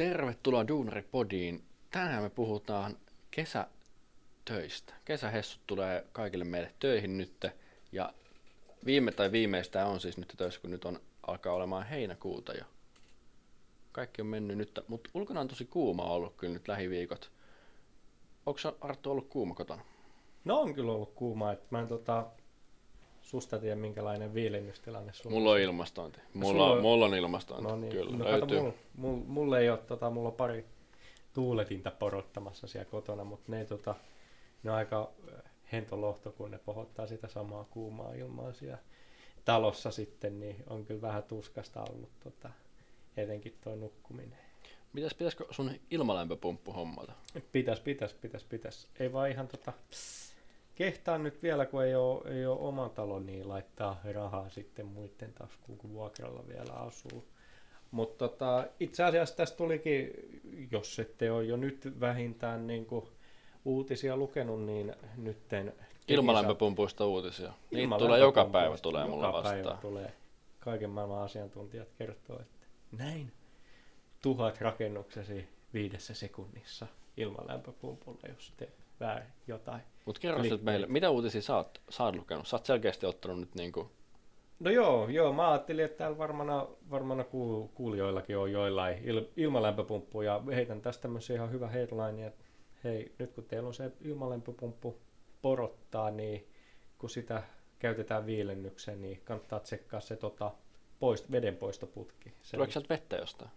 Tervetuloa Duunari-podiin. Tänään me puhutaan kesätöistä. Kesähessut tulee kaikille meille töihin nyt. Ja viime tai viimeistä on siis nyt töissä, kun nyt on, alkaa olemaan heinäkuuta jo. Kaikki on mennyt nyt, mutta ulkona on tosi kuuma ollut kyllä nyt lähiviikot. Onko Arttu ollut kuuma kotona? No on kyllä ollut kuuma, että mä en tota, susta tiedä minkälainen viilennystilanne sulla Mulla on ilmastointi. Mulla, on, mulla on ilmastointi, no niin. kyllä. No, löytyy. kato, mulla, mulla, mulla, ei ole, tota, mulla on pari tuuletinta porottamassa siellä kotona, mutta ne, tota, ne on aika hentolohto, kun ne pohottaa sitä samaa kuumaa ilmaa siellä talossa sitten, niin on kyllä vähän tuskasta ollut tota, etenkin tuo nukkuminen. Mitäs pitäisikö sun ilmalämpöpumppu hommata? Pitäis, pitäis, pitäis, pitäis. Ei vaan ihan tota, kehtaa nyt vielä, kun ei ole, ei ole oma talo, niin laittaa rahaa sitten muiden taskuun, kun vuokralla vielä asuu. Mutta tota, itse asiassa tästä tulikin, jos ette ole jo nyt vähintään niin kuin uutisia lukenut, niin nytten... Ilmalämpöpumpuista uutisia. Niitä tulee joka päivä tulee joka mulle vastaan. Päivä tulee. Kaiken maailman asiantuntijat kertoo, että näin tuhat rakennuksesi viidessä sekunnissa ilmalämpöpumpulla, jos teet väärin jotain. Mutta kerro nyt meille, mitä uutisia sä oot, sä oot lukenut? Sä oot selkeästi ottanut nyt niinku... No joo, joo, mä ajattelin, että täällä varmana, varmana kuul, kuulijoillakin on joillain il, ilmalämpöpumppu ja heitän tästä tämmöisen ihan hyvä headline, että hei, nyt kun teillä on se ilmalämpöpumppu porottaa, niin kun sitä käytetään viilennykseen, niin kannattaa tsekkaa se tota, poist, vedenpoistoputki. Se Tuleeko sieltä vettä jostain?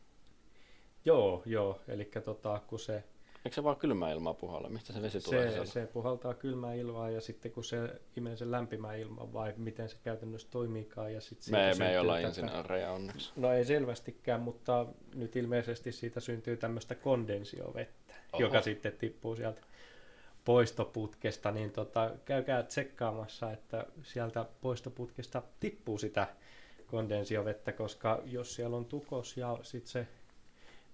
Joo, joo, eli tota, kun se Eikö se vaan kylmää ilmaa puhalla? Mistä se vesi tulee se, sieltä? se puhaltaa kylmää ilmaa ja sitten kun se imee sen lämpimää ilmaa vai miten se käytännössä toimiikaan. Ja sit Me, me ei olla tätä- insinöörejä onneksi. No ei selvästikään, mutta nyt ilmeisesti siitä syntyy tämmöistä kondensiovettä, Oho. joka sitten tippuu sieltä poistoputkesta, niin tota, käykää tsekkaamassa, että sieltä poistoputkesta tippuu sitä kondensiovettä, koska jos siellä on tukos ja sitten se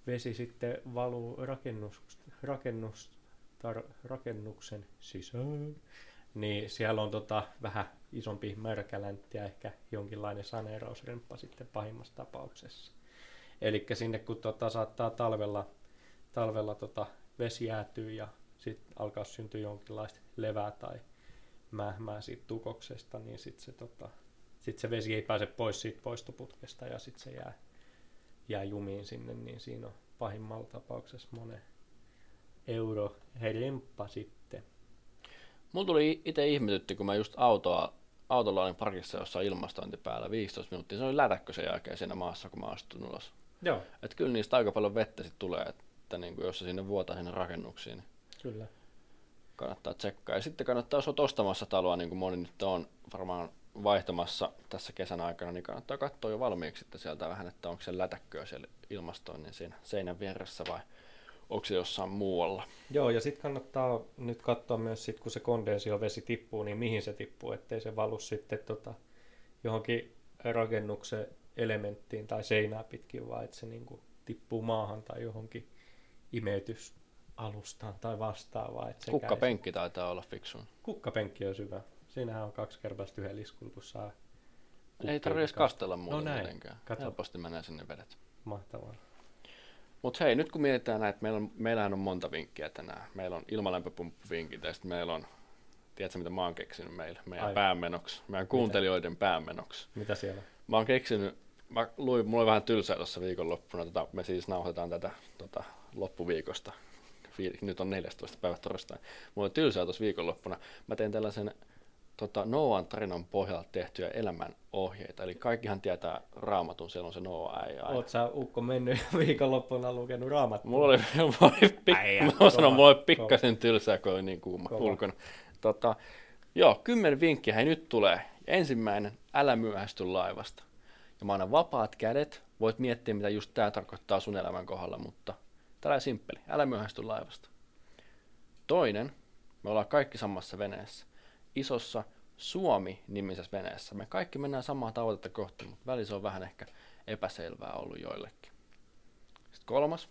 vesi sitten valuu rakennus, rakennus, tar, rakennuksen sisään, niin siellä on tota vähän isompi märkäläntti ja ehkä jonkinlainen saneerausremppa sitten pahimmassa tapauksessa. Eli sinne kun tota, saattaa talvella, talvella tota, vesi jäätyy ja sitten alkaa syntyä jonkinlaista levää tai mähmää siitä tukoksesta, niin sitten se, tota, sit se vesi ei pääse pois siitä poistoputkesta ja sitten se jää, jää jumiin sinne, niin siinä on pahimmalla tapauksessa monen euro remppa sitten. Mulla tuli itse ihmetytti, kun mä just autoa, autolla olin parkissa jossain ilmastointi päällä 15 minuuttia. Se oli lätäkkö sen jälkeen siinä maassa, kun mä astun ulos. Joo, Et kyllä niistä aika paljon vettä sit tulee, että niin kuin jos se sinne vuotaa sinne rakennuksiin, niin kyllä. kannattaa tsekkaa. Ja sitten kannattaa, jos olet ostamassa taloa, niin kuin moni nyt on varmaan vaihtamassa tässä kesän aikana, niin kannattaa katsoa jo valmiiksi sitten sieltä vähän, että onko se lätäkköä siellä ilmastoinnin siinä seinän vieressä vai onko se jossain muualla. Joo, ja sitten kannattaa nyt katsoa myös, sit, kun se kondensiovesi tippuu, niin mihin se tippuu, ettei se valu sitten tota, johonkin rakennuksen elementtiin tai seinää pitkin, vaan että se niinku tippuu maahan tai johonkin imeytysalustaan tai vastaavaa. Että se käy- Kukkapenkki taitaa olla fiksun. Kukkapenkki on hyvä. Siinähän on kaksi kertaista yhden iskulla, kun saa Ei tarvitse kastella muuten näin. mitenkään. Kato. Helposti menee sinne vedet. Mahtavaa. Mutta hei, nyt kun mietitään näitä, meillä on, meillähän on monta vinkkiä tänään. Meillä on ilmalämpöpumppuvinkit ja sitten meillä on, tiedätkö mitä mä oon keksinyt meille, meidän Ai. päämenoksi, meidän kuuntelijoiden päämenoksi. Mitä siellä? Mä oon keksinyt, mä luin, mulla oli vähän tylsää tuossa viikonloppuna, tota, me siis nauhoitetaan tätä tota, loppuviikosta. Vi- Nyt on 14. päivä torstai. Mulla oli tylsää tuossa viikonloppuna. Mä tein tällaisen tota, Noan tarinan pohjalta tehtyjä elämän ohjeita. Eli kaikkihan tietää raamatun, siellä on se Noa äijä. Oot sä Ukko mennyt viikonloppuna lukenut raamattua? Mulla oli, mulla oli, pik, Äijä, mä kova, sanon, mulla oli kova. pikkasen tylsää, kun oli niin kuuma Kova. ulkona. Tota, joo, kymmenen vinkkiä, hei nyt tulee. Ensimmäinen, älä myöhästy laivasta. Ja mä annan vapaat kädet, voit miettiä, mitä just tää tarkoittaa sun elämän kohdalla, mutta tällä simppeli, älä myöhästy laivasta. Toinen, me ollaan kaikki samassa veneessä. Isossa Suomi-nimisessä veneessä. Me kaikki mennään samaa tavoitetta kohti, mutta välissä on vähän ehkä epäselvää ollut joillekin. Sitten kolmas,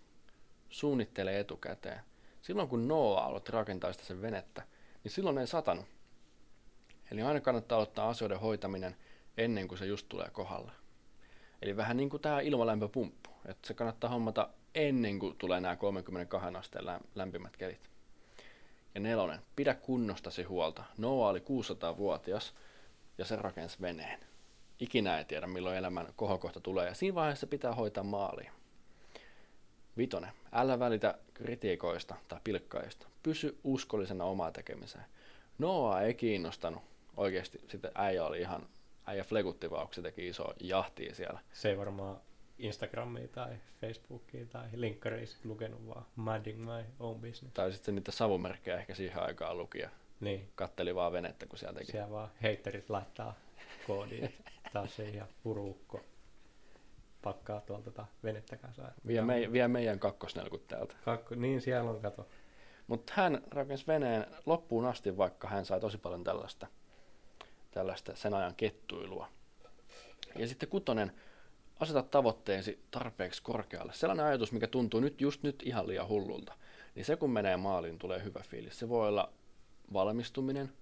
suunnittele etukäteen. Silloin kun Noa aloitti rakentaa sitä sen venettä, niin silloin ei satanut. Eli aina kannattaa ottaa asioiden hoitaminen ennen kuin se just tulee kohdalle. Eli vähän niin kuin tämä ilmalämpöpumppu, että se kannattaa hommata ennen kuin tulee nämä 32 asteen lä- lämpimät kelit. Ja nelonen, pidä kunnostasi huolta. Noa oli 600-vuotias ja se rakensi veneen. Ikinä ei tiedä, milloin elämän kohokohta tulee ja siinä vaiheessa pitää hoitaa maalia. Vitonen, älä välitä kritiikoista tai pilkkaista. Pysy uskollisena omaa tekemiseen. Noa ei kiinnostanut. Oikeasti sitten äijä oli ihan, äijä flekutti vaan, kun se teki iso jahtia siellä. Se ei varmaan Instagramiin tai Facebookiin tai linkkareissa lukenut vaan Minding my own business. Tai sitten niitä savumerkkejä ehkä siihen aikaan luki ja Niin, katteli vaan venettä, kun siellä teki. siellä vaan heitterit laittaa koodiin, taas se ihan puruukko pakkaa tuolta tota venettä kasaan. Vie, me, vie meidän kakkosnelkut täältä. Kakku, niin siellä on, kato. Mutta hän rakensi veneen loppuun asti, vaikka hän sai tosi paljon tällaista, tällaista sen ajan kettuilua. Ja sitten kutonen, aseta tavoitteesi tarpeeksi korkealle. Sellainen ajatus, mikä tuntuu nyt just nyt ihan liian hullulta, niin se kun menee maaliin, tulee hyvä fiilis. Se voi olla valmistuminen,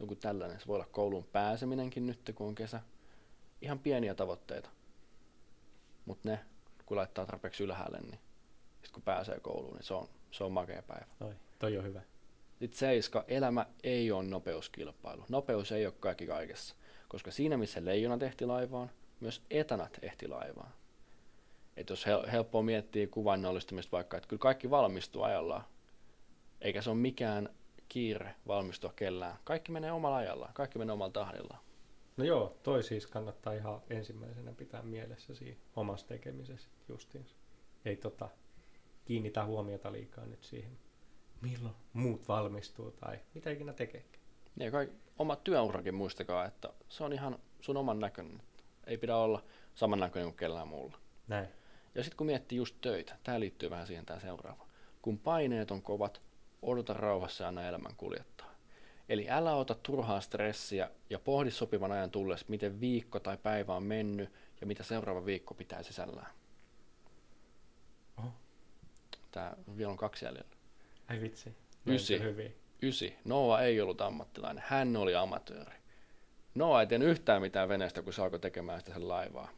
joku tällainen. Se voi olla kouluun pääseminenkin nyt, kun on kesä. Ihan pieniä tavoitteita. Mutta ne, kun laittaa tarpeeksi ylhäälle, niin sitten kun pääsee kouluun, niin se on, se on makea päivä. Toi, toi on hyvä. Sitten seiska, elämä ei ole nopeuskilpailu. Nopeus ei ole kaikki kaikessa, koska siinä missä leijonat ehti laivaan, myös etanat ehti laivaan. Et jos hel- helppoa miettiä kuvainnollistamista vaikka, että kyllä kaikki valmistuu ajallaan, eikä se ole mikään kiire valmistua kellään. Kaikki menee omalla ajallaan, kaikki menee omalla tahdillaan. No joo, toi siis kannattaa ihan ensimmäisenä pitää mielessä siinä omassa tekemisessä justiinsa. Ei tota, kiinnitä huomiota liikaa nyt siihen, milloin muut valmistuu tai mitä ikinä tekeekään. Ja kai oma työurakin muistakaa, että se on ihan sun oman näköinen. Ei pidä olla samannäköinen kuin kellään muulla. Näin. Ja sitten kun miettii just töitä, tämä liittyy vähän siihen tämä seuraava. Kun paineet on kovat, odota rauhassa ja anna elämän kuljettaa. Eli älä ota turhaa stressiä ja pohdi sopivan ajan tullessa, miten viikko tai päivä on mennyt ja mitä seuraava viikko pitää sisällään. Oho. Tää vielä on kaksi jäljellä. Ai vitsi. Ysi. Ysi. Noah ei ollut ammattilainen, hän oli amatööri. Noah ei tehnyt yhtään mitään veneestä, kun se alkoi tekemään sitä sen laivaa.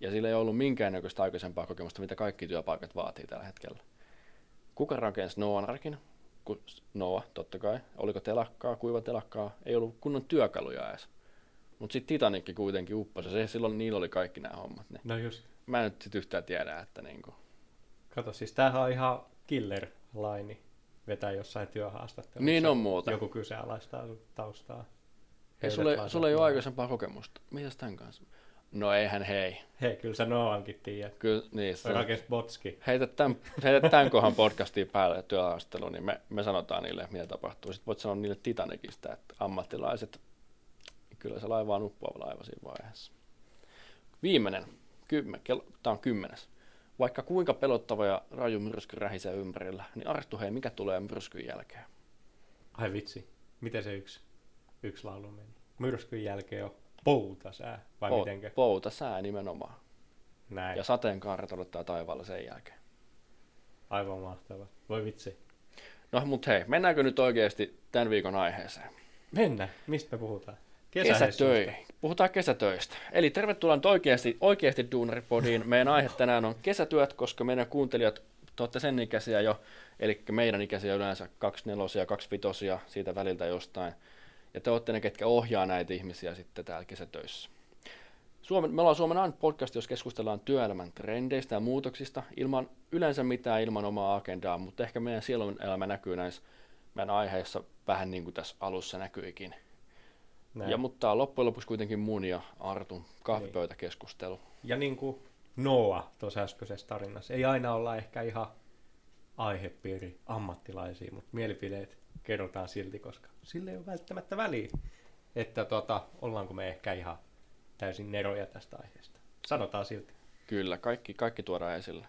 Ja sillä ei ollut minkäännäköistä aikaisempaa kokemusta, mitä kaikki työpaikat vaatii tällä hetkellä. Kuka rakensi Noan arkin? Ku- Noah, totta kai. Oliko telakkaa, kuiva telakkaa? Ei ollut kunnon työkaluja edes. Mutta sitten Titanicki kuitenkin upposi. Se, silloin niillä oli kaikki nämä hommat. Niin. No just. Mä en nyt sit yhtään tiedä, että niinku, Kato, siis tämähän on ihan killer laini vetää jossain työhaastattelussa. Niin on muuta. Joku kyseenalaistaa sun taustaa. Ei, Heidät sulle, sulle ei ole aikaisempaa kokemusta. Mitäs tämän kanssa? No eihän hei. Hei, kyllä sä Noankin tiedät. Kyllä, niin, se, Rakens Botski. heitä tämän, heitä tämän kohan podcastiin päälle työhaastatteluun, niin me, me sanotaan niille, mitä tapahtuu. Sitten voit sanoa niille Titanicista, että ammattilaiset, kyllä se laiva on uppoava laiva siinä vaiheessa. Viimeinen, kymmen, kello, tämä on kymmenes. Vaikka kuinka pelottava ja raju myrsky rähisee ympärillä, niin Arttu, hei, mikä tulee myrskyn jälkeen? Ai vitsi. Miten se yksi, yksi laulu meni? Myrskyn jälkeen on poutasää, vai Po- mitenkö? Pouta sää nimenomaan. Näin. Ja sateenkaaret odottaa taivaalla sen jälkeen. Aivan mahtava. Voi vitsi. No mut hei, mennäänkö nyt oikeasti tämän viikon aiheeseen? Mennä. Mistä me puhutaan? Kesätöihin. Puhutaan kesätöistä. Eli tervetuloa nyt oikeasti, oikeasti Duunaripodiin. Meidän aihe tänään on kesätyöt, koska meidän kuuntelijat, te olette sen ikäisiä jo, eli meidän ikäisiä yleensä 24 25 siitä väliltä jostain. Ja te olette ne, ketkä ohjaa näitä ihmisiä sitten täällä kesätöissä. Suomen, me ollaan Suomen ainut podcast, jos keskustellaan työelämän trendeistä ja muutoksista, ilman yleensä mitään ilman omaa agendaa, mutta ehkä meidän sielun elämä näkyy näissä meidän aiheissa vähän niin kuin tässä alussa näkyikin. Näin. Ja, mutta tämä on loppujen lopuksi kuitenkin mun ja Artun kahvipöytäkeskustelu. Ja niin kuin Noa tuossa äskeisessä tarinassa, ei aina olla ehkä ihan aihepiiri ammattilaisia, mutta mielipideet kerrotaan silti, koska sille ei ole välttämättä väliä, että tota, ollaanko me ehkä ihan täysin neroja tästä aiheesta. Sanotaan silti. Kyllä, kaikki, kaikki tuodaan esille.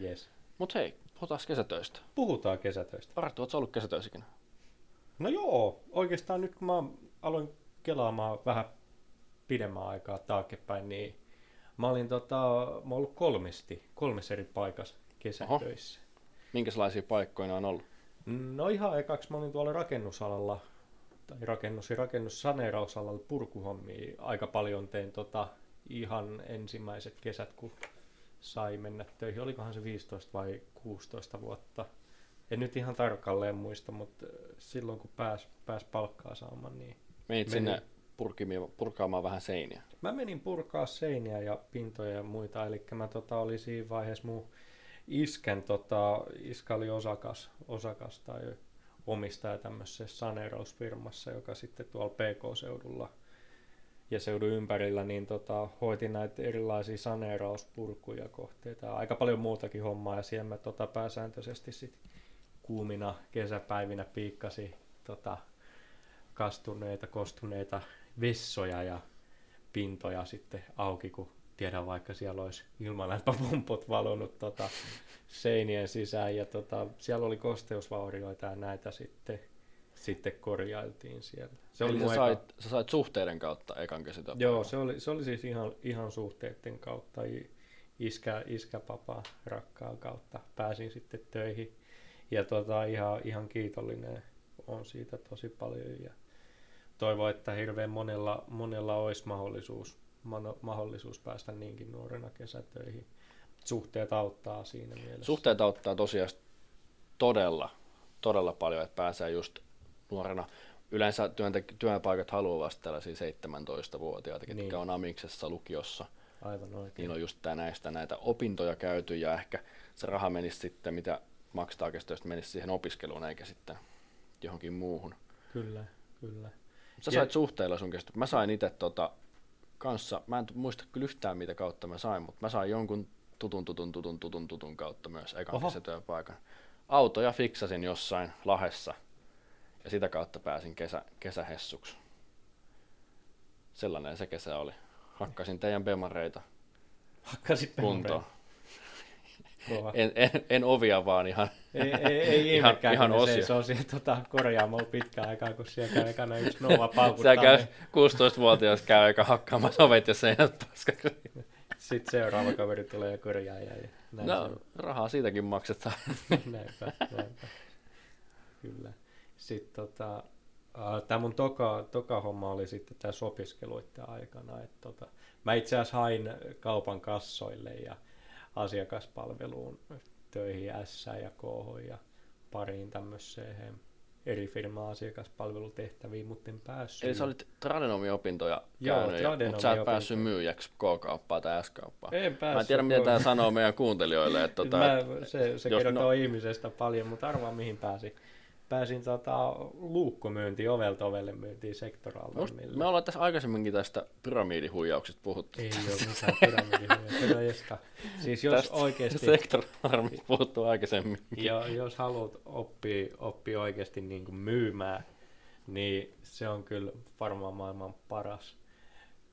Yes. Mutta hei, puhutaan kesätöistä. Puhutaan kesätöistä. Arttu, ootko ollut kesätöissäkin? No joo, oikeastaan nyt kun mä aloin kelaamaan vähän pidemmän aikaa taaksepäin, niin mä olin tota, mä ollut kolmesti, kolmessa eri paikassa kesätöissä. Minkälaisia paikkoja on ollut? No ihan ekaksi mä olin tuolla rakennusalalla, tai rakennus- ja rakennussaneerausalalla purkuhommia aika paljon tein tota, ihan ensimmäiset kesät, kun sai mennä töihin. Olikohan se 15 vai 16 vuotta? En nyt ihan tarkalleen muista, mutta silloin kun pääs, pääs palkkaa saamaan, niin... Menit Meni. sinne purkimia, purkaamaan vähän seiniä? Mä menin purkaa seiniä ja pintoja ja muita, eli mä tota, oli siinä vaiheessa mun iskän, tota, iska oli osakas, osakas tai omistaja tämmöisessä saneerausfirmassa, joka sitten tuolla PK-seudulla ja seudun ympärillä niin tota, hoitin näitä erilaisia saneerauspurkuja kohteita aika paljon muutakin hommaa. Ja siellä mä tota, pääsääntöisesti sit kuumina kesäpäivinä piikkasi tota, kastuneita, kostuneita vessoja ja pintoja sitten auki, kun tiedän vaikka siellä olisi ilmalämpöpumput valunut tota, seinien sisään ja tota, siellä oli kosteusvaurioita ja näitä sitten, sitten korjailtiin siellä. Se Eli oli sä, sait, eka... sä sait suhteiden kautta ekan kesätöppäivän? Joo, se oli, se oli siis ihan, ihan suhteiden kautta, iskä, iskäpapa rakkaan kautta pääsin sitten töihin ja tota, ihan, ihan kiitollinen on siitä tosi paljon ja toivon, että hirveän monella, monella olisi mahdollisuus, mahdollisuus päästä niinkin nuorena kesätöihin. Suhteet auttaa siinä mielessä. Suhteet auttaa tosiaan todella, todella paljon, että pääsee just nuorena. Yleensä työntek- työpaikat haluavat tällaisia 17-vuotiaita, niin. jotka on amiksessa lukiossa. Aivan oikein. Niin on just tää näistä näitä opintoja käyty ja ehkä se raha menisi sitten, mitä maksaa kestoista, menisi siihen opiskeluun eikä sitten johonkin muuhun. Kyllä, kyllä. Sä sait ja... suhteilla sun kestä. Mä sain itse tota, kanssa, mä en muista kyllä yhtään mitä kautta mä sain, mutta mä sain jonkun tutun, tutun, tutun, tutun, tutun kautta myös ekan kesätyöpaikan. Autoja fiksasin jossain lahessa ja sitä kautta pääsin kesä, kesähessuksi. Sellainen se kesä oli. Hakkasin teidän bemareita Hakkasit kuntoon. En, en, en, ovia, vaan ihan Ei, ei, ei ihan, ihan osia. Se on siellä tota, korjaamolla pitkään aikaa, kun siellä käy ekana yksi Nova paukuttaa. Siellä käy 16-vuotias käy aika hakkaamassa ovet ja seinät paskaksi. Sitten seuraava kaveri tulee ja korjaa. Ja näin no, se rahaa siitäkin maksetaan. näinpä, näinpä. Kyllä. Sitten tota, tämä mun toka, toka homma oli sitten tässä opiskeluiden aikana. Että tota, mä itse asiassa hain kaupan kassoille ja asiakaspalveluun töihin S ja KH ja pariin tämmöiseen eri firmaa asiakaspalvelutehtäviin, mutta en päässyt. Eli sä olit tradenomi-opintoja käynyt, Joo, mutta sä et päässyt myyjäksi K-kauppaan tai S-kauppaan. En päässyt. Mä en tiedä, mitä tämä sanoo meidän kuuntelijoille. Että, tota, Mä, se se kertoo no... ihmisestä paljon, mutta arvaa mihin pääsi pääsin tota, luukkomyyntiin, ovelta ovelle myyntiin sektoraalta. Millä... Me ollaan tässä aikaisemminkin tästä pyramidihuijauksesta puhuttu. Ei ole mitään pyramidihuijauksesta. siis jos tästä oikeasti... Sektoraalista puhuttu aikaisemmin. Ja jos haluat oppia, oppia oikeasti niin kuin myymään, niin se on kyllä varmaan maailman paras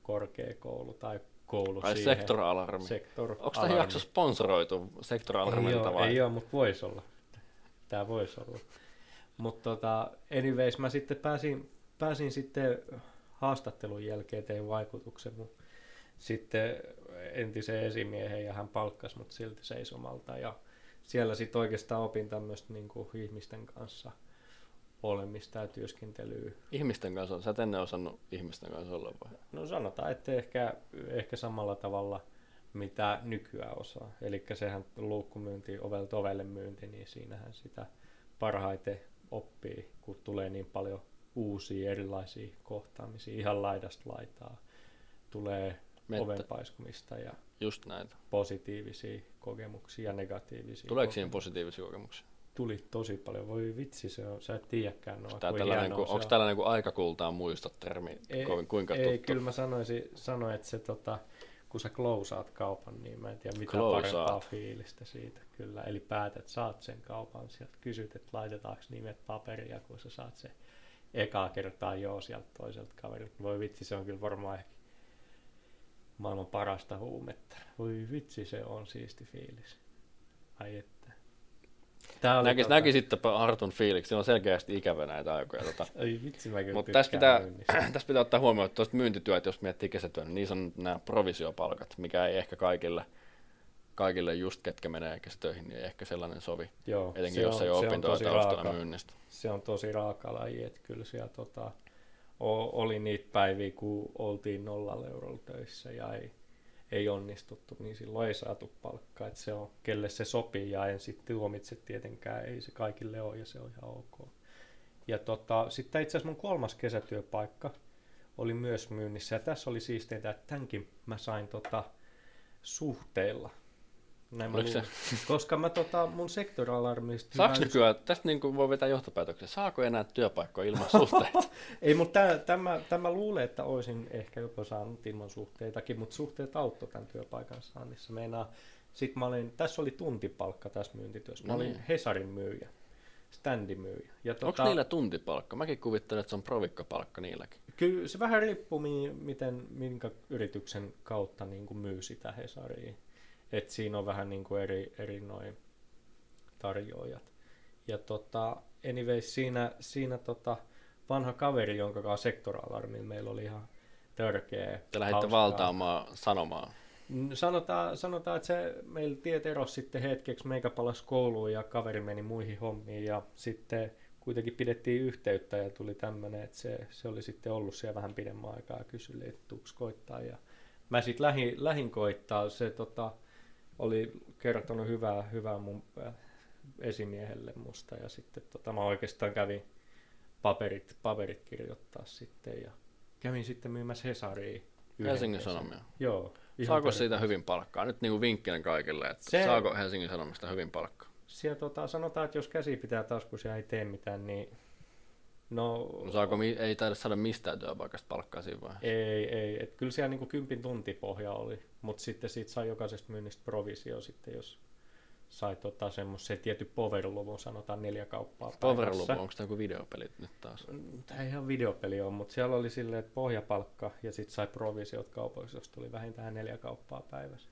korkeakoulu tai koulu Ai siihen. Sektor-alarmi. Sektor Onko tämä jakso sponsoroitu sektor-alarmilta vai? Ei ole, mutta voisi olla. Tämä voisi olla. Mutta tota, anyways, mä sitten pääsin, pääsin sitten haastattelun jälkeen, tein vaikutuksen mun sitten entisen esimiehen ja hän palkkasi mut silti seisomalta ja siellä sitten oikeastaan opin tämmöistä niin ihmisten kanssa olemista ja työskentelyä. Ihmisten kanssa? Sä et ennen osannut ihmisten kanssa olla vai? No sanotaan, että ehkä, ehkä samalla tavalla mitä nykyään osaa. Eli sehän luukkumyynti, ovelta ovelle myynti, niin siinähän sitä parhaiten oppii, kun tulee niin paljon uusia erilaisia kohtaamisia ihan laidasta laitaa. Tulee Mettä. ovenpaiskumista ja Just näitä. positiivisia kokemuksia ja negatiivisia Tuleeko siihen positiivisia kokemuksia? Tuli tosi paljon. Voi vitsi, se on, sä et tiedäkään. Onko tämä tällainen, ku, onko tällainen kuin aikakultaan muistot termi, ei, kuinka ei, tuttu? kyllä mä sanoisin, sanoin, että se tota, kun sä klousaat kaupan, niin mä en tiedä mitä Close parempaa fiilistä siitä kyllä. Eli päätät, saat sen kaupan, sieltä kysyt, että laitetaanko nimet paperia, kun sä saat se ekaa kertaa joo sieltä toiselta kaverilta. Voi vitsi, se on kyllä varmaan ehkä maailman parasta huumetta. Voi vitsi, se on siisti fiilis. Ai että. Tää oli näkis, tota... näkisittepä Artun fiiliksi, se on selkeästi ikävä näitä aikoja. Tota. Ei vitsi, mä Mutta tässä pitää, tässä pitää ottaa huomioon, että tuosta myyntityöt, jos miettii kesätyön, niin niissä on nämä provisiopalkat, mikä ei ehkä kaikille, kaikille just ketkä menee kesätöihin, niin ei ehkä sellainen sovi. Joo, Etenkin jos ei ole opintoja taustalla raaka, myynnistä. Se on tosi raaka laji, että kyllä siellä tota, oli niitä päiviä, kun oltiin nollalla eurolla töissä ja ei, ei onnistuttu, niin silloin ei saatu palkkaa. Että se on, kelle se sopii ja en sitten tuomitse tietenkään, ei se kaikille ole ja se on ihan ok. Ja tota, sitten itse asiassa mun kolmas kesätyöpaikka oli myös myynnissä ja tässä oli siisteintä, että tämänkin mä sain tota, suhteilla. Näin mä Oliko se-. Koska mä tota, mun sektorialarmista... Saako hyvä- nykyään, tästä niin kuin voi vetää johtopäätöksen, saako enää työpaikkoja ilman suhteita? Ei, mutta tämä, tämä, tämä luulee, että olisin ehkä jopa saanut ilman suhteitakin, mutta suhteet auttoi tämän työpaikan saannissa. Meinaa, sit mä olin, tässä oli tuntipalkka tässä myyntityössä. Mä No olin niin. Hesarin myyjä, standimyyjä. Ja tota, Onko niillä tuntipalkka? Mäkin kuvittelen, että se on provikkapalkka niilläkin. Kyllä se vähän riippuu, mi- miten, minkä yrityksen kautta niin kuin myy sitä Hesariin. Et siinä on vähän niin kuin eri, eri noin tarjoajat. Ja tota, anyways, siinä, siinä tota, vanha kaveri, jonka kanssa sektoralarmilla meillä oli ihan törkeä. Te lähditte valtaamaan sanomaan. Mm, Sanotaan, sanotaan, että se meillä tiet erosi sitten hetkeksi, meikä palasi kouluun ja kaveri meni muihin hommiin ja sitten kuitenkin pidettiin yhteyttä ja tuli tämmöinen, että se, se oli sitten ollut siellä vähän pidemmän aikaa ja kysyi, että tuuks koittaa ja mä sitten lähin, lähin koittaa, se tota, oli kertonut hyvää, hyvää mun esimiehelle musta ja sitten tota, mä oikeastaan kävin paperit, paperit kirjoittaa sitten ja kävin sitten myymässä Hesariin. Helsingin. Sanomia. Joo. Saako siitä hyvin palkkaa? Nyt niin kuin vinkkinä kaikille, että Se- saako Helsingin Sanomista hyvin palkkaa? Siellä tota, sanotaan, että jos käsi pitää taskussa ja ei tee mitään, niin no, No saako, ei taida saada mistään työpaikasta palkkaa siinä vaiheessa. ei, ei. Et kyllä siellä niinku kympin tuntipohja oli, mutta sitten siitä sai jokaisesta myynnistä provisio sitten, jos sai tota semmoisen tietty power-luvun, sanotaan neljä kauppaa Power päivässä. onko tämä joku videopeli nyt taas? Tämä ei ihan videopeli on, mutta siellä oli silleen, että pohjapalkka ja sitten sai provisiot kaupoissa, jos tuli vähintään neljä kauppaa päivässä.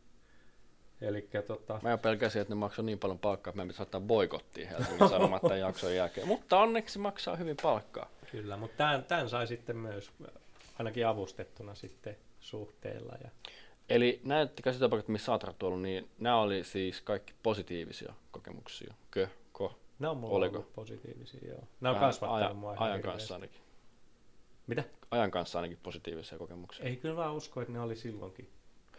Eli tota, Mä jo pelkäsin, että ne maksaa niin paljon palkkaa, että me ottaa boikottiin Helsingin Sanomat tämän jakson jälkeen. Mutta onneksi maksaa hyvin palkkaa. Kyllä, mutta tämän, tämän sai sitten myös ainakin avustettuna sitten suhteilla. Ja, Eli näitä käsityöpaikat, missä olet ollut, niin nämä oli siis kaikki positiivisia kokemuksia. Kö, ko, nämä on mulla Oliko? ollut positiivisia, joo. Nämä on kasvattanut ajan, mua ajan hirveästi. kanssa ainakin. Mitä? Ajan kanssa ainakin positiivisia kokemuksia. Ei, kyllä mä uskon, että ne oli silloinkin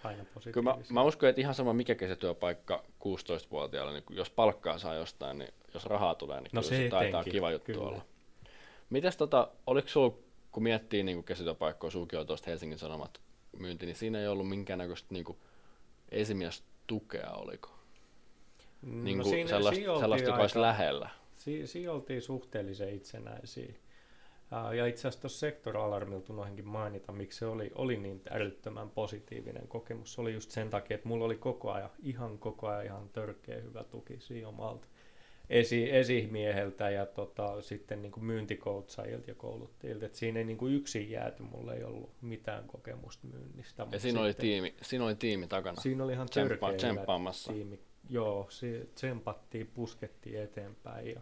aina positiivisia. Kyllä mä, mä uskon, että ihan sama mikä kesätyöpaikka 16-vuotiaalla, niin jos palkkaa saa jostain, niin jos rahaa tulee, niin No kyllä se se taitaa kiva juttu kyllä. olla. Mites tota, oliko sulla, kun miettii niin kesätyöpaikkoja, sulki on tuosta Helsingin Sanomat myynti, niin siinä ei ollut minkäännäköistä niin esimiestukea, oliko? Niin no kuin siinä- sellaista, siinä oltiin sellaista joka olisi aika- lähellä. Si- siinä oltiin suhteellisen itsenäisiä. Ja itse asiassa tuossa sektoralarmilla unohdinkin mainita, miksi se oli, oli niin älyttömän positiivinen kokemus. Se oli just sen takia, että mulla oli koko ajan, ihan koko ajan ihan törkeä hyvä tuki siinä omalta esi- esimieheltä ja tota, sitten niin myyntikoutsaajilta ja kouluttajilta. Et siinä ei niin kuin yksin jääty, mulla ei ollut mitään kokemusta myynnistä. Ja siinä oli, sitten- tiimi, siinä oli tiimi takana. Siinä oli ihan Tsemppaa- törkeä tiimi. Joo, se tsempattiin, puskettiin eteenpäin ja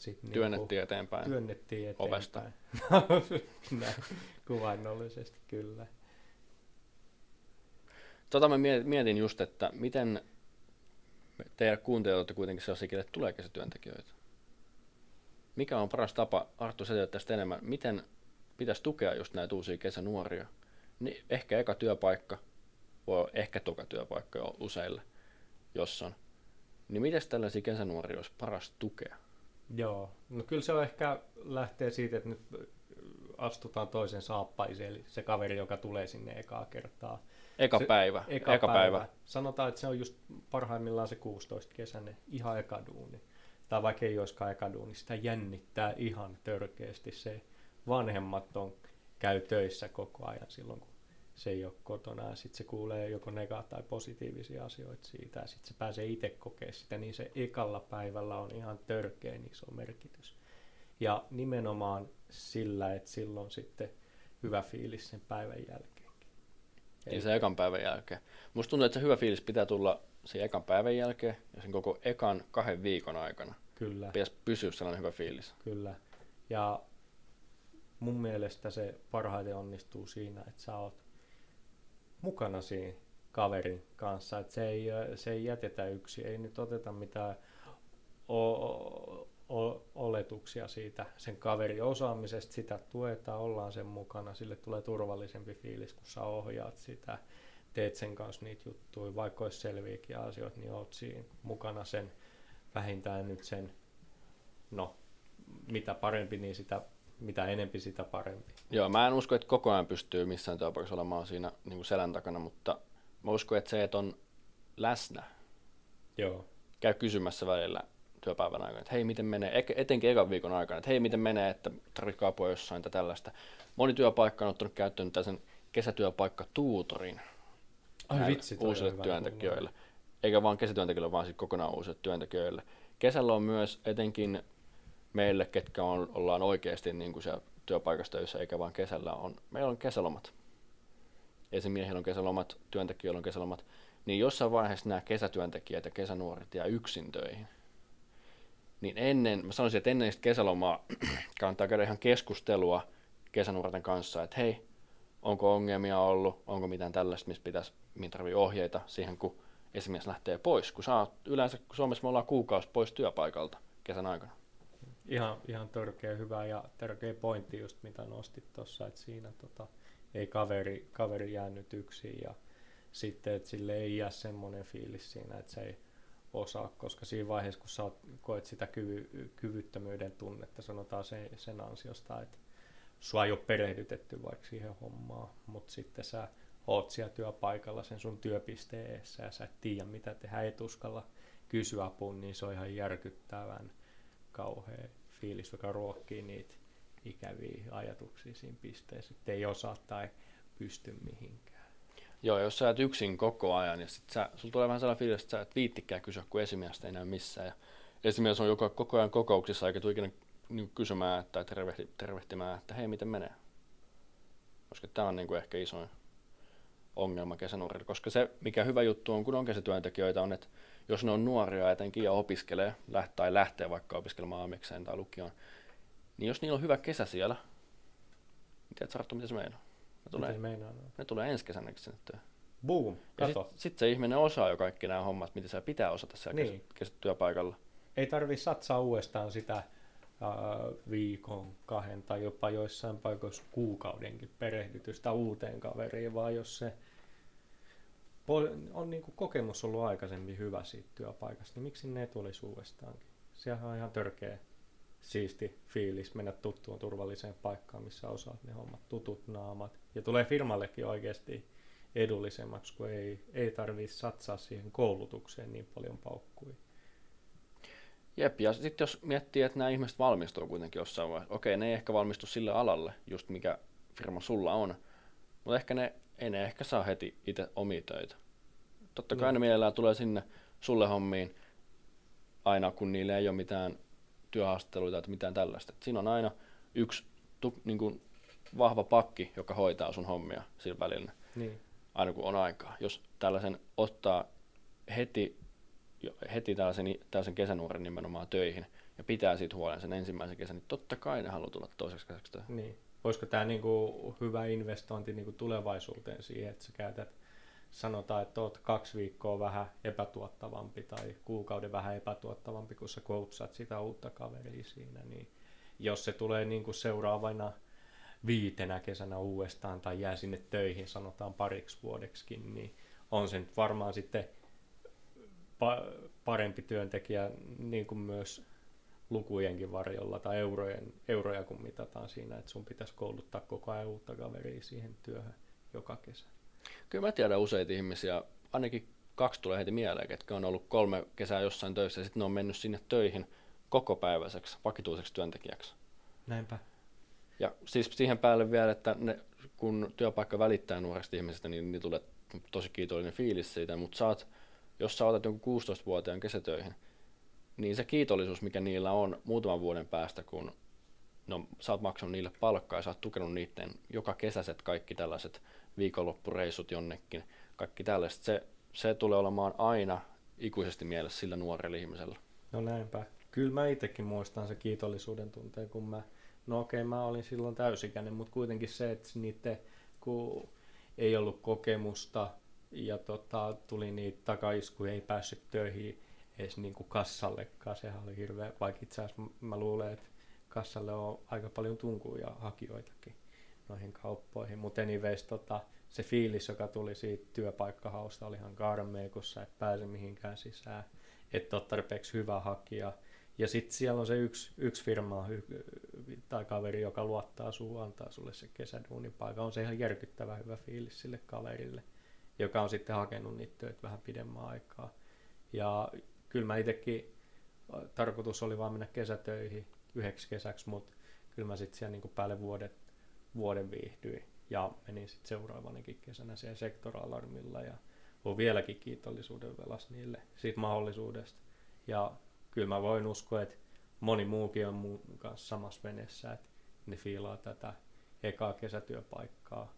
sitten Työnnettiin eteenpäin. työnnettiin eteenpäin. ovesta. Näin, kuvainnollisesti kyllä. Tota mä mie- mietin just, että miten teidän kuuntelijat olette kuitenkin sellaisia, kelle tulee kesätyöntekijöitä. Mikä on paras tapa, Arttu, sä tästä enemmän, miten pitäisi tukea just näitä uusia kesänuoria? Niin ehkä eka työpaikka, voi ehkä toka työpaikka jo useille, jos on. Niin miten tällaisia kesänuoria olisi paras tukea? Joo, no kyllä se on ehkä lähtee siitä, että nyt astutaan toisen saappaisiin, eli se kaveri, joka tulee sinne ekaa kertaa. Eka Se- päivä, Eka, eka päivä. päivä. Sanotaan, että se on just parhaimmillaan se 16 kesäinen, ihan eka duuni. Tai vaikka ei olisikaan eka duuni, sitä jännittää ihan törkeästi se. Vanhemmat on, käy töissä koko ajan silloin, kun se ei ole kotona. Ja sitten se kuulee joko nega- tai positiivisia asioita siitä. Ja sitten se pääsee itse kokemaan sitä, niin se ekalla päivällä on ihan törkeän iso merkitys. Ja nimenomaan sillä, että silloin sitten hyvä fiilis sen päivän jälkeenkin. Niin se ekan päivän jälkeen. Musta tuntuu, että se hyvä fiilis pitää tulla sen ekan päivän jälkeen ja sen koko ekan kahden viikon aikana. Kyllä. Pitäisi pysyä sellainen hyvä fiilis. Kyllä. Ja mun mielestä se parhaiten onnistuu siinä, että sä oot mukana siinä kaverin kanssa. Että se ei, se ei jätetä yksi, ei nyt oteta mitään o- o- oletuksia siitä sen kaverin osaamisesta, sitä tuetaan, ollaan sen mukana, sille tulee turvallisempi fiilis, kun sä ohjaat sitä, teet sen kanssa niitä juttuja, vaikka olisi selviäkin asioita, niin oot siinä mukana sen vähintään nyt sen, no mitä parempi, niin sitä, mitä enempi sitä parempi. Joo, mä en usko, että koko ajan pystyy missään työpaikassa olemaan siinä niin kuin selän takana, mutta mä uskon, että se, että on läsnä, Joo, käy kysymässä välillä työpäivän aikana, että hei, miten menee, etenkin ekan viikon aikana, että hei, miten menee, että tarvitsetko apua jossain tai tällaista. Moni työpaikka on ottanut käyttöön tällaisen kesätyöpaikka tuutorin Ai vitsi, uusille hyvä työntekijöille. Eikä vaan kesätyöntekijöille, vaan sitten kokonaan uusille työntekijöille. Kesällä on myös etenkin meille, ketkä on, ollaan oikeasti niin kuin siellä työpaikassa töissä, eikä vaan kesällä, on, meillä on kesälomat. Esimiehillä on kesälomat, työntekijöillä on kesälomat. Niin jossain vaiheessa nämä kesätyöntekijät ja kesänuoret jää yksin töihin. Niin ennen, mä sanoisin, että ennen sitä kesälomaa kannattaa käydä ihan keskustelua kesänuorten kanssa, että hei, onko ongelmia ollut, onko mitään tällaista, missä pitäisi, mihin tarvii ohjeita siihen, kun esimies lähtee pois. Kun saa, yleensä kun Suomessa me ollaan kuukausi pois työpaikalta kesän aikana. Ihan, ihan törkeä hyvä ja tärkeä pointti just mitä nostit tuossa, että siinä tota, ei kaveri, kaveri jäänyt yksin ja sitten, että sille ei jää semmoinen fiilis siinä, että se ei osaa, koska siinä vaiheessa, kun sä koet sitä kyvy, kyvyttömyyden tunnetta, sanotaan sen, sen ansiosta, että sua ei ole perehdytetty vaikka siihen hommaan, mutta sitten sä oot siellä työpaikalla sen sun työpisteen eessä ja sä et tiedä mitä tehdä, et uskalla kysyä apuun, niin se on ihan järkyttävän kauhea fiilis, joka ruokkii niitä ikäviä ajatuksia siinä pisteessä, että ei osaa tai pysty mihinkään. Joo, jos sä oot yksin koko ajan ja sit sä, sulla tulee vähän sellainen fiilis, että sä et viittikään kysyä, kun esimiestä ei näy missään. Ja esimies on joka, koko ajan kokouksissa eikä tule ikinä niin kysymään tai tervehti, tervehtimään, että hei, miten menee. Koska tämä on niin kuin ehkä isoin ongelma kesänuorille. Koska se, mikä hyvä juttu on, kun on kesätyöntekijöitä, on, että jos ne on nuoria etenkin ja opiskelee, läht- tai lähtee vaikka opiskelemaan amikseen tai lukioon, niin jos niillä on hyvä kesä siellä, niin tiedät Sarttu, mitä se meinaa? Ne tulee, meinaa? No? ne tulee ensi kesänäkin sinne työhön. Boom, Ja sitten sit se ihminen osaa jo kaikki nämä hommat, mitä se pitää osata siellä Niin. kesätyöpaikalla. Ei tarvi satsaa uudestaan sitä viikon, kahden tai jopa joissain paikoissa kuukaudenkin perehdytystä uuteen kaveriin, vaan jos se on niin kuin kokemus ollut aikaisemmin hyvä siitä työpaikasta, niin miksi ne tulisi uudestaankin? Sehän on ihan törkeä siisti fiilis mennä tuttuun turvalliseen paikkaan, missä osaat ne hommat, tutut naamat. Ja tulee firmallekin oikeasti edullisemmaksi, kun ei, ei tarvitse satsaa siihen koulutukseen niin paljon paukkuja. Jep, ja sitten jos miettii, että nämä ihmiset valmistuu kuitenkin jossain vaiheessa, okei, ne ei ehkä valmistu sille alalle, just mikä firma sulla on, mutta ehkä ne, ei ne ehkä saa heti itse omia töitä. Totta kai Niin. ne mielellään tulee sinne sulle hommiin, aina kun niillä ei ole mitään työhaastatteluita tai mitään tällaista. Et siinä on aina yksi tu, niin kuin vahva pakki, joka hoitaa sun hommia sillä välillä, Niin. aina kun on aikaa. Jos tällaisen ottaa heti, heti tällaisen, tällaisen kesänuoren nimenomaan töihin ja pitää siitä huolen sen ensimmäisen kesän, niin totta kai ne haluaa tulla toiseksi kesäksi töihin. Niin. Olisiko tämä niinku hyvä investointi niinku tulevaisuuteen siihen, että sä käytät, sanotaan, että oot kaksi viikkoa vähän epätuottavampi tai kuukauden vähän epätuottavampi, kun sä coachat sitä uutta kaveria siinä, niin jos se tulee niinku seuraavana viitenä kesänä uudestaan tai jää sinne töihin, sanotaan pariksi vuodeksikin, niin on se nyt varmaan sitten pa- parempi työntekijä niin kuin myös lukujenkin varjolla tai eurojen, euroja kun mitataan siinä, että sun pitäisi kouluttaa koko ajan uutta kaveria siihen työhön joka kesä. Kyllä mä tiedän useita ihmisiä, ainakin kaksi tulee heti mieleen, ketkä on ollut kolme kesää jossain töissä ja sitten ne on mennyt sinne töihin koko päiväiseksi, vakituiseksi työntekijäksi. Näinpä. Ja siis siihen päälle vielä, että ne, kun työpaikka välittää nuoresta ihmisestä, niin, niin tulee tosi kiitollinen fiilis siitä, mutta saat, jos sä otat jonkun 16-vuotiaan kesätöihin, niin se kiitollisuus, mikä niillä on muutaman vuoden päästä, kun no, sä oot maksanut niille palkkaa ja sä oot tukenut niiden joka kesäiset kaikki tällaiset viikonloppureissut jonnekin, kaikki tällaiset, se, se tulee olemaan aina ikuisesti mielessä sillä nuorella ihmisellä. No näinpä. Kyllä mä itsekin muistan se kiitollisuuden tunteen, kun mä, no okei mä olin silloin täysikäinen, mutta kuitenkin se, että niiden, kun ei ollut kokemusta ja tota, tuli niitä takaiskuja, ei päässyt töihin edes niin kuin kassallekaan, sehän oli hirveä, vaikka itse asiassa mä luulen, että kassalle on aika paljon tunkuja hakijoitakin noihin kauppoihin, mutta anyways, tota, se fiilis, joka tuli siitä työpaikkahausta, oli ihan karmea, kun sä et pääse mihinkään sisään, et ole tarpeeksi hyvä hakija. Ja sitten siellä on se yksi, yksi firma tai kaveri, joka luottaa suun, antaa sulle se kesäduunipaikan. On se ihan järkyttävä hyvä fiilis sille kaverille, joka on sitten hakenut niitä töitä vähän pidemmän aikaa. Ja kyllä mä itsekin, tarkoitus oli vaan mennä kesätöihin yhdeksi kesäksi, mutta kyllä mä sitten siellä niin päälle vuoden, vuoden viihdyin ja menin sitten seuraavanakin kesänä siellä sektoralarmilla ja on vieläkin kiitollisuuden velas niille siitä mahdollisuudesta. Ja kyllä mä voin uskoa, että moni muukin on mun kanssa samassa veneessä, että ne fiilaa tätä ekaa kesätyöpaikkaa,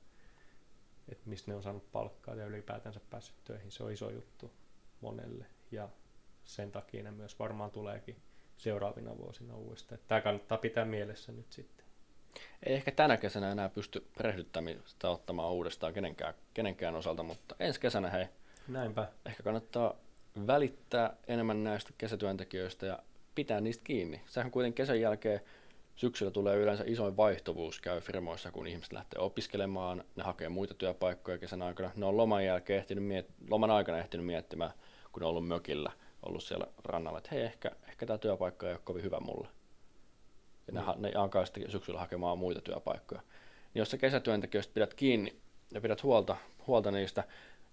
että mistä ne on saanut palkkaa ja ylipäätänsä päässyt töihin. Se on iso juttu monelle ja sen takia ne myös varmaan tuleekin seuraavina vuosina uudestaan. Tämä kannattaa pitää mielessä nyt sitten. Ei ehkä tänä kesänä enää pysty rehdyttämistä ottamaan uudestaan kenenkään, kenenkään osalta, mutta ensi kesänä hei. Näinpä. Ehkä kannattaa välittää enemmän näistä kesätyöntekijöistä ja pitää niistä kiinni. Sehän kuitenkin kesän jälkeen syksyllä tulee yleensä isoin vaihtuvuus käy firmoissa, kun ihmiset lähtee opiskelemaan, ne hakee muita työpaikkoja kesän aikana. Ne on loman, jälkeen ehtinyt miet- loman aikana ehtinyt miettimään, kun ne on ollut mökillä, ollut siellä rannalla, että hei, ehkä, ehkä tämä työpaikka ei ole kovin hyvä mulle. Ja mm. ne, ne alkaa sitten syksyllä hakemaan muita työpaikkoja. Niin jos sä kesätyöntekijöistä pidät kiinni ja pidät huolta, huolta niistä,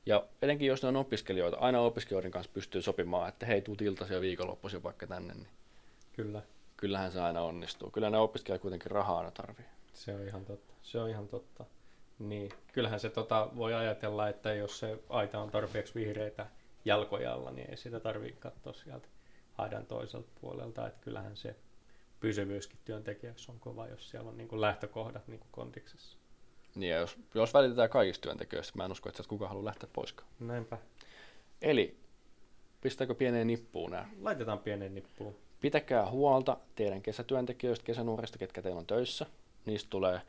ja etenkin jos ne on opiskelijoita, aina opiskelijoiden kanssa pystyy sopimaan, että hei, tuut iltaisin ja viikonloppuisin vaikka tänne, niin Kyllä. Kyllähän se aina onnistuu. Kyllä ne opiskelijat kuitenkin rahaa aina tarvii. Se on ihan totta. Se on ihan totta. Niin, kyllähän se tota, voi ajatella, että jos se aita on tarpeeksi vihreitä jalkoja alla, niin ei sitä tarvitse katsoa sieltä aidan toiselta puolelta. Että kyllähän se pysyvyyskin työntekijäksi on kova, jos siellä on niin kuin lähtökohdat niin kuin kondiksessa. Niin jos, jos välitetään kaikista työntekijöistä, mä en usko, että kukaan haluaa lähteä poiskaan. Näinpä. Eli pistääkö pieneen nippuun nämä? Laitetaan pieneen nippuun. Pitäkää huolta teidän kesätyöntekijöistä, kesänuorista, ketkä teillä on töissä. Niistä tulee,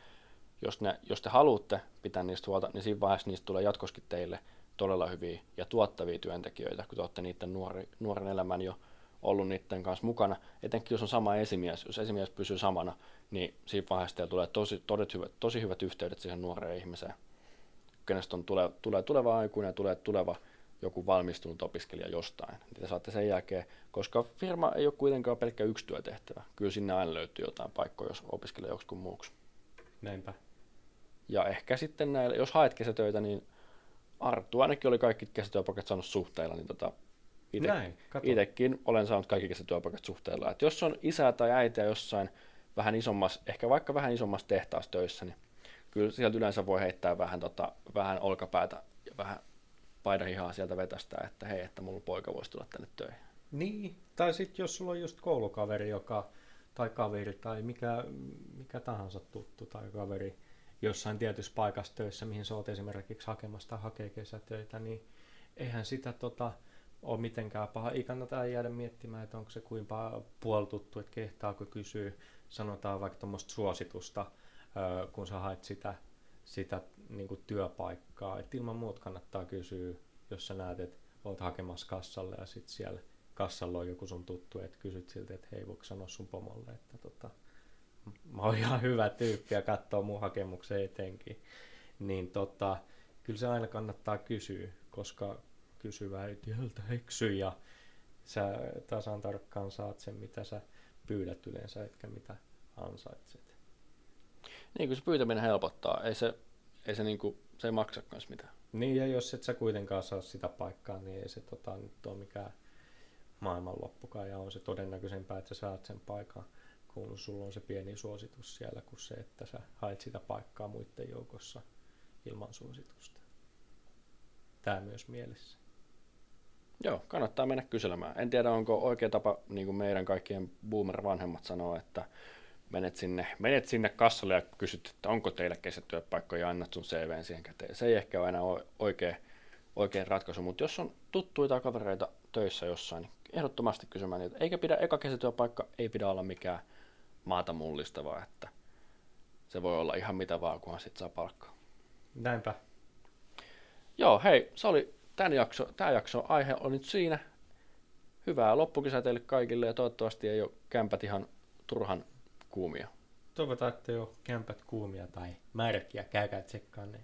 jos, ne, jos te haluatte pitää niistä huolta, niin siinä vaiheessa niistä tulee jatkoskin teille todella hyviä ja tuottavia työntekijöitä, kun te olette niiden nuori, nuoren elämän jo ollut niiden kanssa mukana. Etenkin jos on sama esimies, jos esimies pysyy samana, niin siinä vaiheessa teillä tulee tosi, todet hyvät, tosi hyvät yhteydet siihen nuoreen ihmiseen, kenestä on tule, tulee tuleva aikuinen ja tulee tuleva joku valmistunut opiskelija jostain. Niin te saatte sen jälkeen, koska firma ei ole kuitenkaan pelkkä yksi työtehtävä. Kyllä sinne aina löytyy jotain paikkoja, jos opiskelee joksikin muuksi. Näinpä. Ja ehkä sitten näillä, jos haet kesätöitä, niin Arttu ainakin oli kaikki kesätyöpaikat saanut suhteilla, niin tota, ite, Näin, kato. itekin olen saanut kaikki kesätyöpaikat suhteilla. Et jos on isä tai äitiä jossain vähän isommassa, ehkä vaikka vähän isommassa tehtaassa töissä, niin kyllä sieltä yleensä voi heittää vähän, tota, vähän olkapäätä ja vähän paidahihaa sieltä vetästä, että hei, että mulla poika voisi tulla tänne töihin. Niin, tai sitten jos sulla on just koulukaveri, joka, tai kaveri, tai mikä, mikä tahansa tuttu tai kaveri jossain tietyssä paikassa töissä, mihin sä oot esimerkiksi hakemassa tai hakee kesätöitä, niin eihän sitä tota, ole mitenkään paha. Ei kannata jäädä miettimään, että onko se kuinka puoltuttu, että kehtaako kysyä, sanotaan vaikka tuommoista suositusta, kun sä haet sitä, sitä niin kuin työpaikkaa. Et ilman muuta kannattaa kysyä, jos sä näet, että oot hakemassa kassalle ja sitten siellä kassalla on joku sun tuttu, että kysyt siltä, että hei, voiko sanoa sun pomolle, että tota, mä oon ihan hyvä tyyppi ja katsoo mun hakemuksen etenkin. Niin tota, kyllä se aina kannattaa kysyä, koska kysyvä ei tieltä eksy ja sä tasan tarkkaan saat sen, mitä sä pyydät yleensä, etkä mitä ansaitset. Niin, kun se pyytäminen helpottaa. Ei se, ei se, niinku, se ei maksa myös mitään. Niin, ja jos et sä kuitenkaan saa sitä paikkaa, niin ei se tota, nyt ole mikään maailmanloppukaan, ja on se todennäköisempää, että sä saat sen paikan, kun sulla on se pieni suositus siellä, kuin se, että sä haet sitä paikkaa muiden joukossa ilman suositusta. Tämä myös mielessä. Joo, kannattaa mennä kyselemään. En tiedä, onko oikea tapa, niin kuin meidän kaikkien boomer-vanhemmat sanoo, että menet sinne, menet sinne kassalle ja kysyt, että onko teillä kesätyöpaikkoja ja annat sun CVn siihen käteen. Se ei ehkä ole enää oikea, oikein ratkaisu, mutta jos on tuttuja kavereita töissä jossain, niin ehdottomasti kysymään niitä. Eikä pidä, eka kesätyöpaikka ei pidä olla mikään maata mullistavaa, että se voi olla ihan mitä vaan, kunhan sit saa palkkaa. Näinpä. Joo, hei, se oli tämän jakso, tämä jakso aihe on nyt siinä. Hyvää loppukesää teille kaikille ja toivottavasti ei ole kämpät ihan turhan kuumia. Toivotaan, että ei ole kämpät kuumia tai märkiä. Käykää tsekkaan ne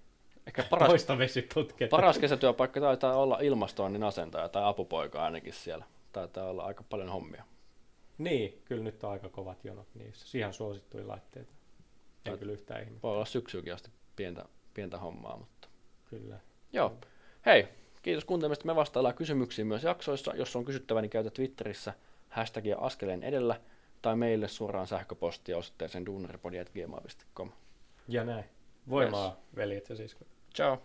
Ehkä paras, Poistovesiputket. paras kesätyöpaikka taitaa olla ilmastoinnin asentaja tai apupoika ainakin siellä. Taitaa olla aika paljon hommia. Niin, kyllä nyt on aika kovat jonot niissä. Ihan suosittuja laitteita. En Tai- kyllä yhtään ihme. Voi olla syksyynkin asti pientä, pientä hommaa, mutta Kyllä. joo. Hei, kiitos kuuntelemista. Me vastaillaan kysymyksiin myös jaksoissa. Jos on kysyttävä, niin käytä Twitterissä hashtagia askeleen edellä tai meille suoraan sähköpostia osoitteeseen duunaripodi.gmail.com. Ja näin. Voimaa, veljet ja siskot. Ciao.